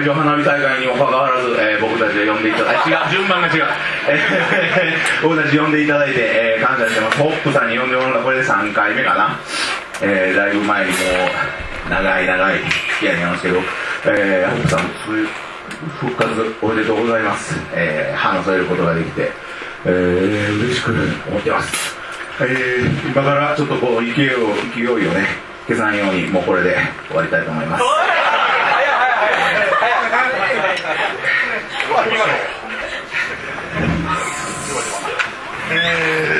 えー、会場花火大会にもかかわらず、えー、僕たちで呼んでいただいて違う。順番が違う、えー、僕たち呼んでいただいて、えー、感謝してます。ホップさんに呼んでもらったこれで3回目かな、えー、だいぶ前にもう長い長い付き合いなんですけど、えー、ホップさんそういう復活おめでとうございます、えー、花添えることができて、えー、嬉しく思ってます。えー、今からちょっとこう勢いを勢いをね消さないようにもうこれで終わりたいと思いますえ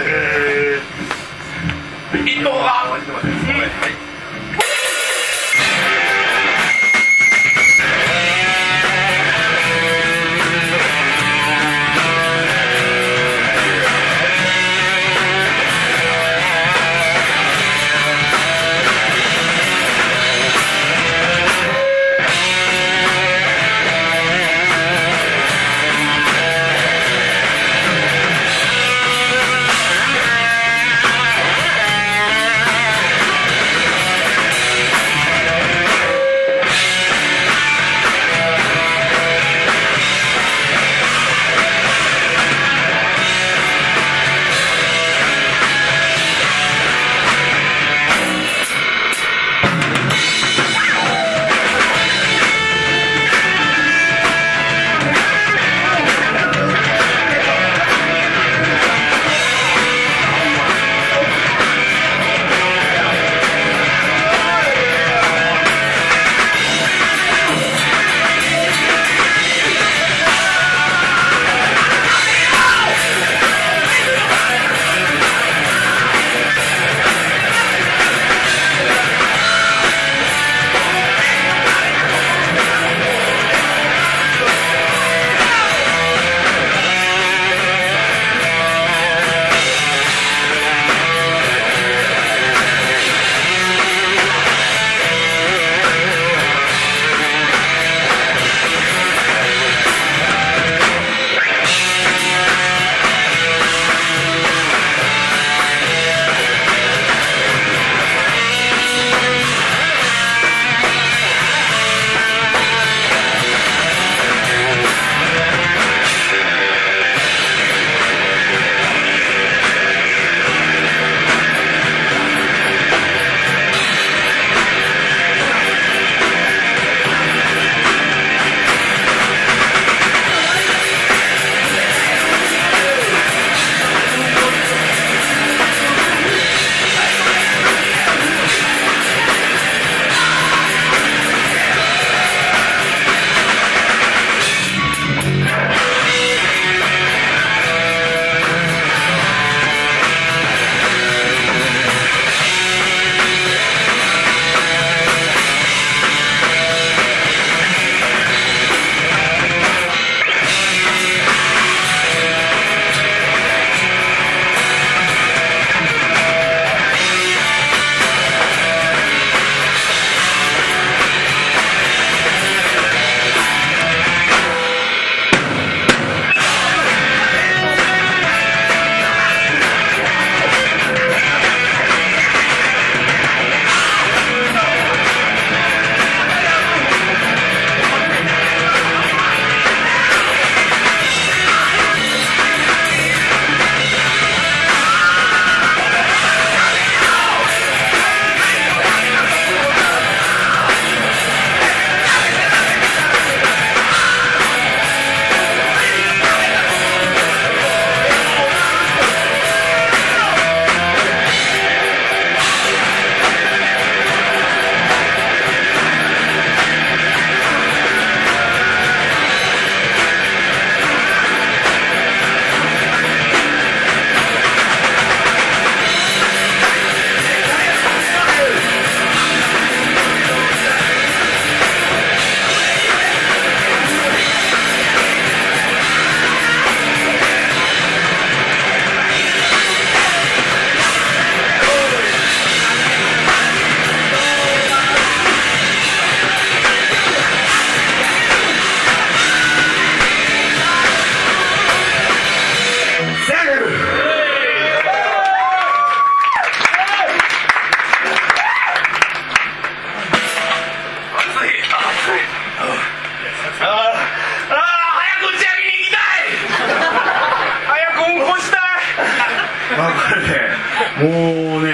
もうね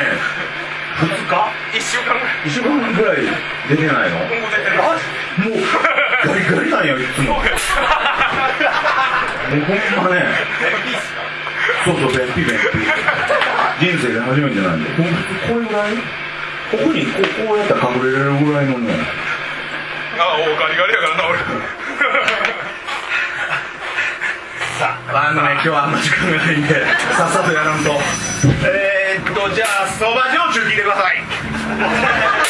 2日？1週間ぐらい。1週間ぐらい出てないの？今後出てるもうガリガリなんやいつも。もうほんまね。そうそう便秘便秘人生で初めてなんで。これぐらい？ここにこうこうやったら隠れれるぐらいのね。あおガリガリやからな俺あのね今日はあんま時間がないんでさっさとやらんと。えー、っとじゃあそば焼酎聞いてください。